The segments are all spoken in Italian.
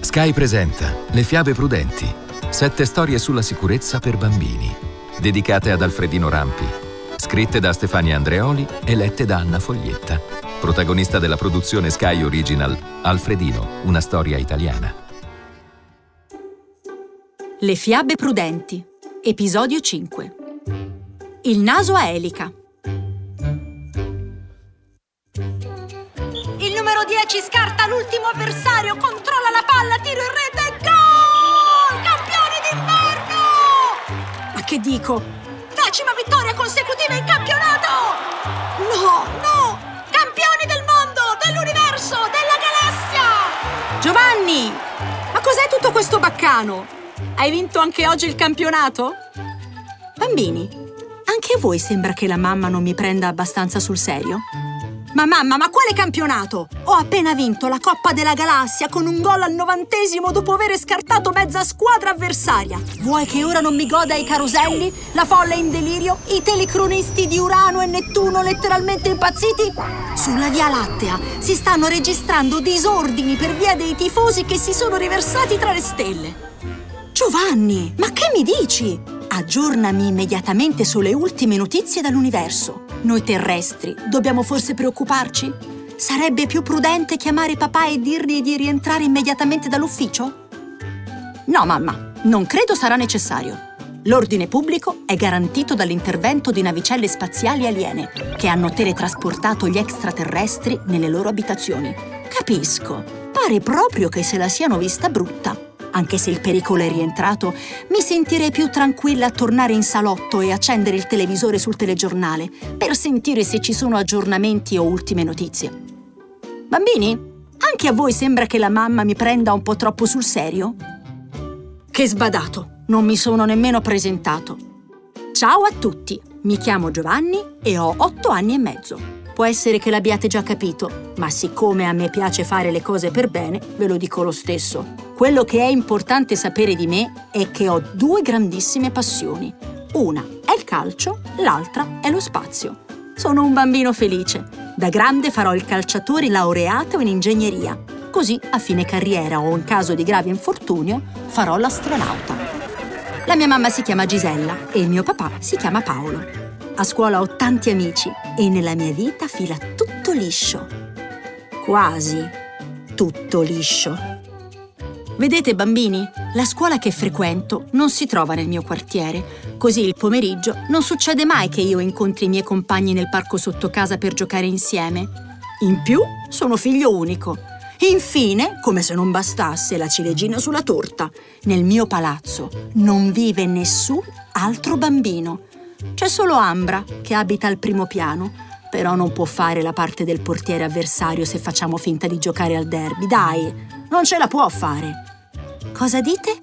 Sky presenta Le fiabe prudenti. Sette storie sulla sicurezza per bambini. Dedicate ad Alfredino Rampi. Scritte da Stefania Andreoli e lette da Anna Foglietta. Protagonista della produzione Sky Original, Alfredino, una storia italiana. Le fiabe prudenti. Episodio 5. Il naso a elica. Il numero 10 scarta l'ultimo avversario, che dico? Decima vittoria consecutiva in campionato! No, no! Campioni del mondo, dell'universo, della galassia! Giovanni! Ma cos'è tutto questo baccano? Hai vinto anche oggi il campionato? Bambini, anche a voi sembra che la mamma non mi prenda abbastanza sul serio? Ma mamma, ma quale campionato? Ho appena vinto la Coppa della Galassia con un gol al novantesimo dopo aver scartato mezza squadra avversaria. Vuoi che ora non mi goda i caroselli, la folla in delirio, i telecronisti di Urano e Nettuno letteralmente impazziti? Sulla Via Lattea si stanno registrando disordini per via dei tifosi che si sono riversati tra le stelle. Giovanni, ma che mi dici? Aggiornami immediatamente sulle ultime notizie dall'universo. Noi terrestri dobbiamo forse preoccuparci? Sarebbe più prudente chiamare papà e dirgli di rientrare immediatamente dall'ufficio? No, mamma, non credo sarà necessario. L'ordine pubblico è garantito dall'intervento di navicelle spaziali aliene che hanno teletrasportato gli extraterrestri nelle loro abitazioni. Capisco, pare proprio che se la siano vista brutta. Anche se il pericolo è rientrato, mi sentirei più tranquilla a tornare in salotto e accendere il televisore sul telegiornale per sentire se ci sono aggiornamenti o ultime notizie. Bambini, anche a voi sembra che la mamma mi prenda un po' troppo sul serio? Che sbadato, non mi sono nemmeno presentato. Ciao a tutti, mi chiamo Giovanni e ho otto anni e mezzo. Può essere che l'abbiate già capito, ma siccome a me piace fare le cose per bene, ve lo dico lo stesso. Quello che è importante sapere di me è che ho due grandissime passioni. Una è il calcio, l'altra è lo spazio. Sono un bambino felice. Da grande farò il calciatore laureato in ingegneria. Così, a fine carriera o in caso di grave infortunio, farò l'astronauta. La mia mamma si chiama Gisella e il mio papà si chiama Paolo. A scuola ho tanti amici e nella mia vita fila tutto liscio. Quasi tutto liscio. Vedete bambini, la scuola che frequento non si trova nel mio quartiere, così il pomeriggio non succede mai che io incontri i miei compagni nel parco sotto casa per giocare insieme. In più, sono figlio unico. Infine, come se non bastasse la ciliegina sulla torta, nel mio palazzo non vive nessun altro bambino. C'è solo Ambra, che abita al primo piano, però non può fare la parte del portiere avversario se facciamo finta di giocare al derby. Dai, non ce la può fare. Cosa dite?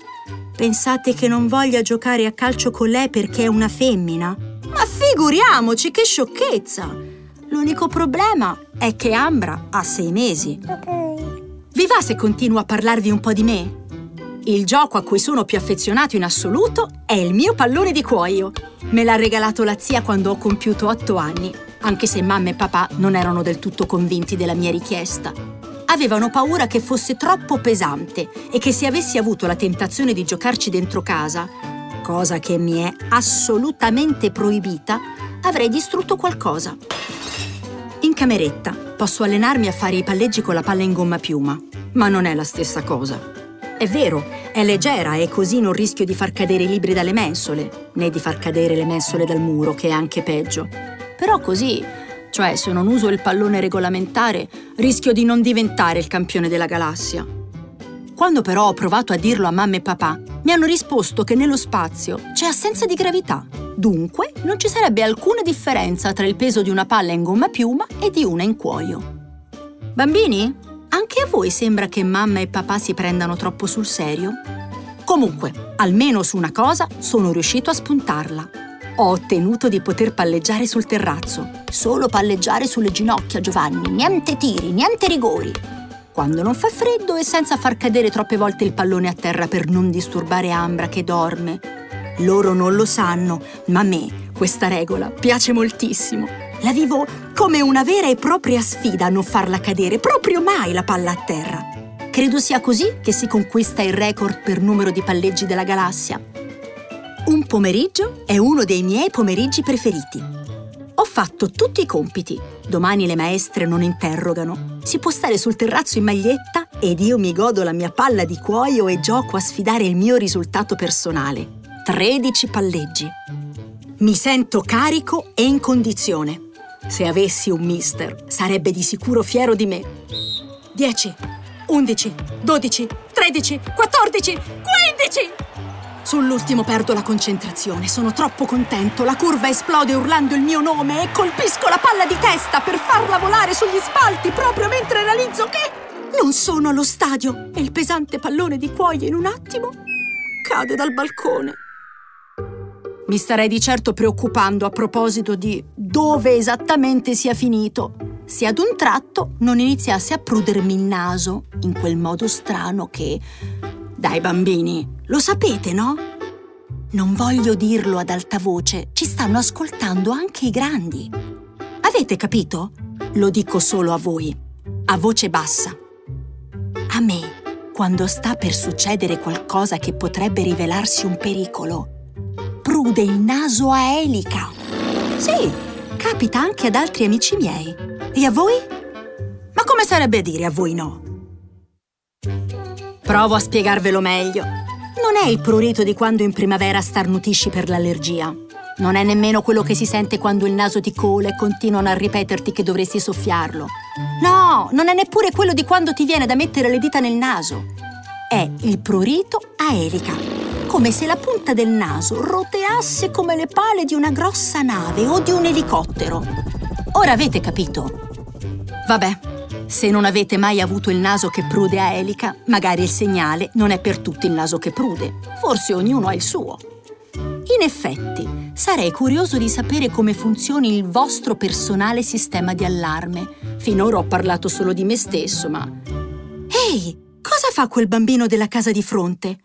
Pensate che non voglia giocare a calcio con lei perché è una femmina? Ma figuriamoci, che sciocchezza! L'unico problema è che Ambra ha sei mesi. Vi va se continuo a parlarvi un po' di me? Il gioco a cui sono più affezionato in assoluto è il mio pallone di cuoio. Me l'ha regalato la zia quando ho compiuto otto anni, anche se mamma e papà non erano del tutto convinti della mia richiesta. Avevano paura che fosse troppo pesante e che se avessi avuto la tentazione di giocarci dentro casa, cosa che mi è assolutamente proibita, avrei distrutto qualcosa. In cameretta posso allenarmi a fare i palleggi con la palla in gomma piuma, ma non è la stessa cosa. È vero, è leggera e così non rischio di far cadere i libri dalle mensole, né di far cadere le mensole dal muro, che è anche peggio. Però così, cioè se non uso il pallone regolamentare, rischio di non diventare il campione della galassia. Quando però ho provato a dirlo a mamma e papà, mi hanno risposto che nello spazio c'è assenza di gravità. Dunque, non ci sarebbe alcuna differenza tra il peso di una palla in gomma piuma e di una in cuoio. Bambini, anche a voi sembra che mamma e papà si prendano troppo sul serio? Comunque, almeno su una cosa sono riuscito a spuntarla. Ho ottenuto di poter palleggiare sul terrazzo. Solo palleggiare sulle ginocchia, Giovanni. Niente tiri, niente rigori. Quando non fa freddo e senza far cadere troppe volte il pallone a terra per non disturbare Ambra che dorme. Loro non lo sanno, ma a me questa regola piace moltissimo. La vivo come una vera e propria sfida a non farla cadere proprio mai la palla a terra. Credo sia così che si conquista il record per numero di palleggi della galassia. Pomeriggio è uno dei miei pomeriggi preferiti. Ho fatto tutti i compiti. Domani le maestre non interrogano. Si può stare sul terrazzo in maglietta ed io mi godo la mia palla di cuoio e gioco a sfidare il mio risultato personale. 13 palleggi. Mi sento carico e in condizione. Se avessi un mister, sarebbe di sicuro fiero di me. 10, 11, 12, 13, 14, 15! Sull'ultimo perdo la concentrazione, sono troppo contento, la curva esplode urlando il mio nome e colpisco la palla di testa per farla volare sugli spalti proprio mentre realizzo che non sono allo stadio. E il pesante pallone di cuoio in un attimo cade dal balcone. Mi starei di certo preoccupando a proposito di dove esattamente sia finito. Se ad un tratto non iniziasse a prudermi il naso in quel modo strano che... Dai bambini, lo sapete, no? Non voglio dirlo ad alta voce, ci stanno ascoltando anche i grandi. Avete capito? Lo dico solo a voi, a voce bassa. A me, quando sta per succedere qualcosa che potrebbe rivelarsi un pericolo, prude il naso a elica. Sì, capita anche ad altri amici miei. E a voi? Ma come sarebbe dire a voi no? Provo a spiegarvelo meglio. Non è il prurito di quando in primavera starnutisci per l'allergia. Non è nemmeno quello che si sente quando il naso ti cola e continuano a ripeterti che dovresti soffiarlo. No, non è neppure quello di quando ti viene da mettere le dita nel naso. È il prurito a elica, come se la punta del naso roteasse come le pale di una grossa nave o di un elicottero. Ora avete capito? Vabbè, se non avete mai avuto il naso che prude a elica, magari il segnale non è per tutti il naso che prude. Forse ognuno ha il suo. In effetti, sarei curioso di sapere come funzioni il vostro personale sistema di allarme. Finora ho parlato solo di me stesso, ma... Ehi, cosa fa quel bambino della casa di fronte?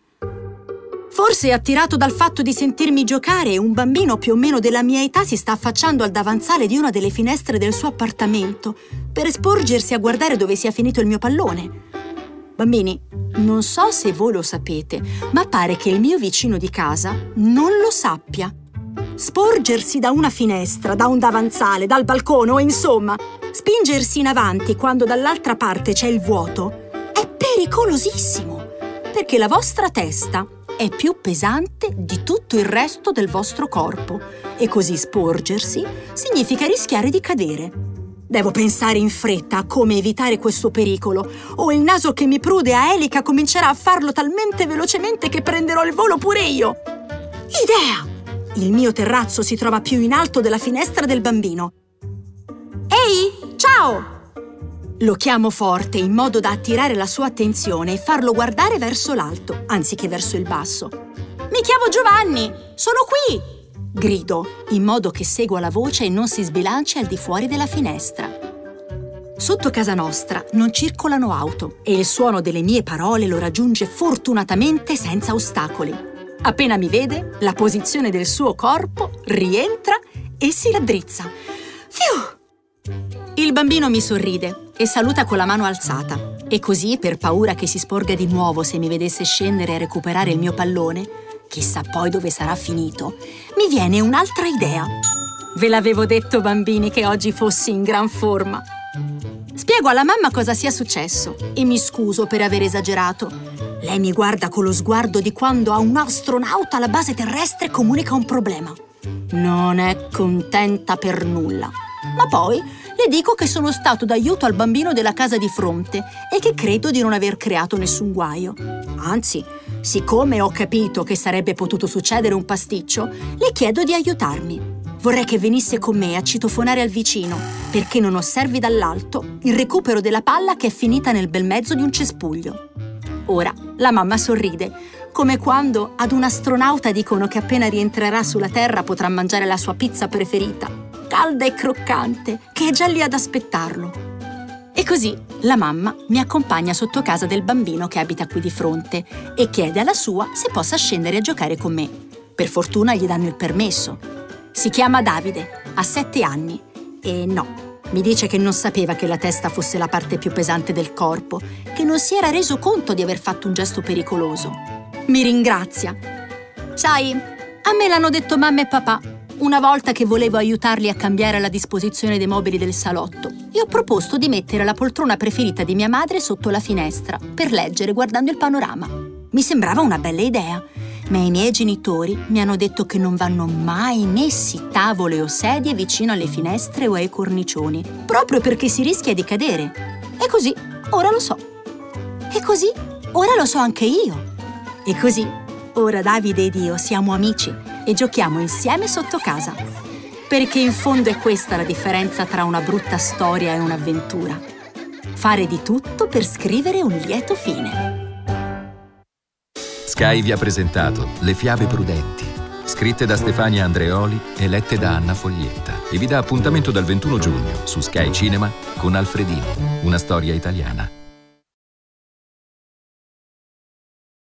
Forse attirato dal fatto di sentirmi giocare, un bambino più o meno della mia età si sta affacciando al davanzale di una delle finestre del suo appartamento per sporgersi a guardare dove sia finito il mio pallone. Bambini, non so se voi lo sapete, ma pare che il mio vicino di casa non lo sappia. Sporgersi da una finestra, da un davanzale, dal balcone o insomma, spingersi in avanti quando dall'altra parte c'è il vuoto è pericolosissimo, perché la vostra testa è più pesante di tutto il resto del vostro corpo e così sporgersi significa rischiare di cadere. Devo pensare in fretta a come evitare questo pericolo o il naso che mi prude a elica comincerà a farlo talmente velocemente che prenderò il volo pure io. Idea! Il mio terrazzo si trova più in alto della finestra del bambino. Ehi, ciao! Lo chiamo forte in modo da attirare la sua attenzione e farlo guardare verso l'alto, anziché verso il basso. Mi chiamo Giovanni! Sono qui! Grido, in modo che segua la voce e non si sbilanci al di fuori della finestra. Sotto casa nostra non circolano auto e il suono delle mie parole lo raggiunge fortunatamente senza ostacoli. Appena mi vede, la posizione del suo corpo rientra e si raddrizza. Fiu! Il bambino mi sorride e saluta con la mano alzata. E così, per paura che si sporga di nuovo se mi vedesse scendere a recuperare il mio pallone, chissà poi dove sarà finito, mi viene un'altra idea. Ve l'avevo detto, bambini, che oggi fossi in gran forma. Spiego alla mamma cosa sia successo e mi scuso per aver esagerato. Lei mi guarda con lo sguardo di quando a un astronauta alla base terrestre comunica un problema. Non è contenta per nulla. Ma poi le dico che sono stato d'aiuto al bambino della casa di fronte e che credo di non aver creato nessun guaio. Anzi, siccome ho capito che sarebbe potuto succedere un pasticcio, le chiedo di aiutarmi. Vorrei che venisse con me a citofonare al vicino, perché non osservi dall'alto il recupero della palla che è finita nel bel mezzo di un cespuglio. Ora la mamma sorride, come quando ad un astronauta dicono che appena rientrerà sulla Terra potrà mangiare la sua pizza preferita calda e croccante, che è già lì ad aspettarlo. E così la mamma mi accompagna sotto casa del bambino che abita qui di fronte e chiede alla sua se possa scendere a giocare con me. Per fortuna gli danno il permesso. Si chiama Davide, ha sette anni e no, Mi dice che non sapeva che la testa fosse la parte più pesante del corpo, che non si era reso conto di aver fatto un gesto pericoloso. Mi ringrazia. Sai, a me l'hanno detto mamma e papà una volta che volevo aiutarli a cambiare la disposizione dei mobili del salotto e ho proposto di mettere la poltrona preferita di mia madre sotto la finestra per leggere guardando il panorama. Mi sembrava una bella idea, ma i miei genitori mi hanno detto che non vanno mai messi tavole o sedie vicino alle finestre o ai cornicioni, proprio perché si rischia di cadere. E così, ora lo so. E così, ora lo so anche io. E così, ora Davide ed io siamo amici e giochiamo insieme sotto casa. Perché in fondo è questa la differenza tra una brutta storia e un'avventura. Fare di tutto per scrivere un lieto fine. Sky vi ha presentato Le fiabe prudenti, scritte da Stefania Andreoli e lette da Anna Foglietta, e vi dà appuntamento dal 21 giugno su Sky Cinema con Alfredino, una storia italiana.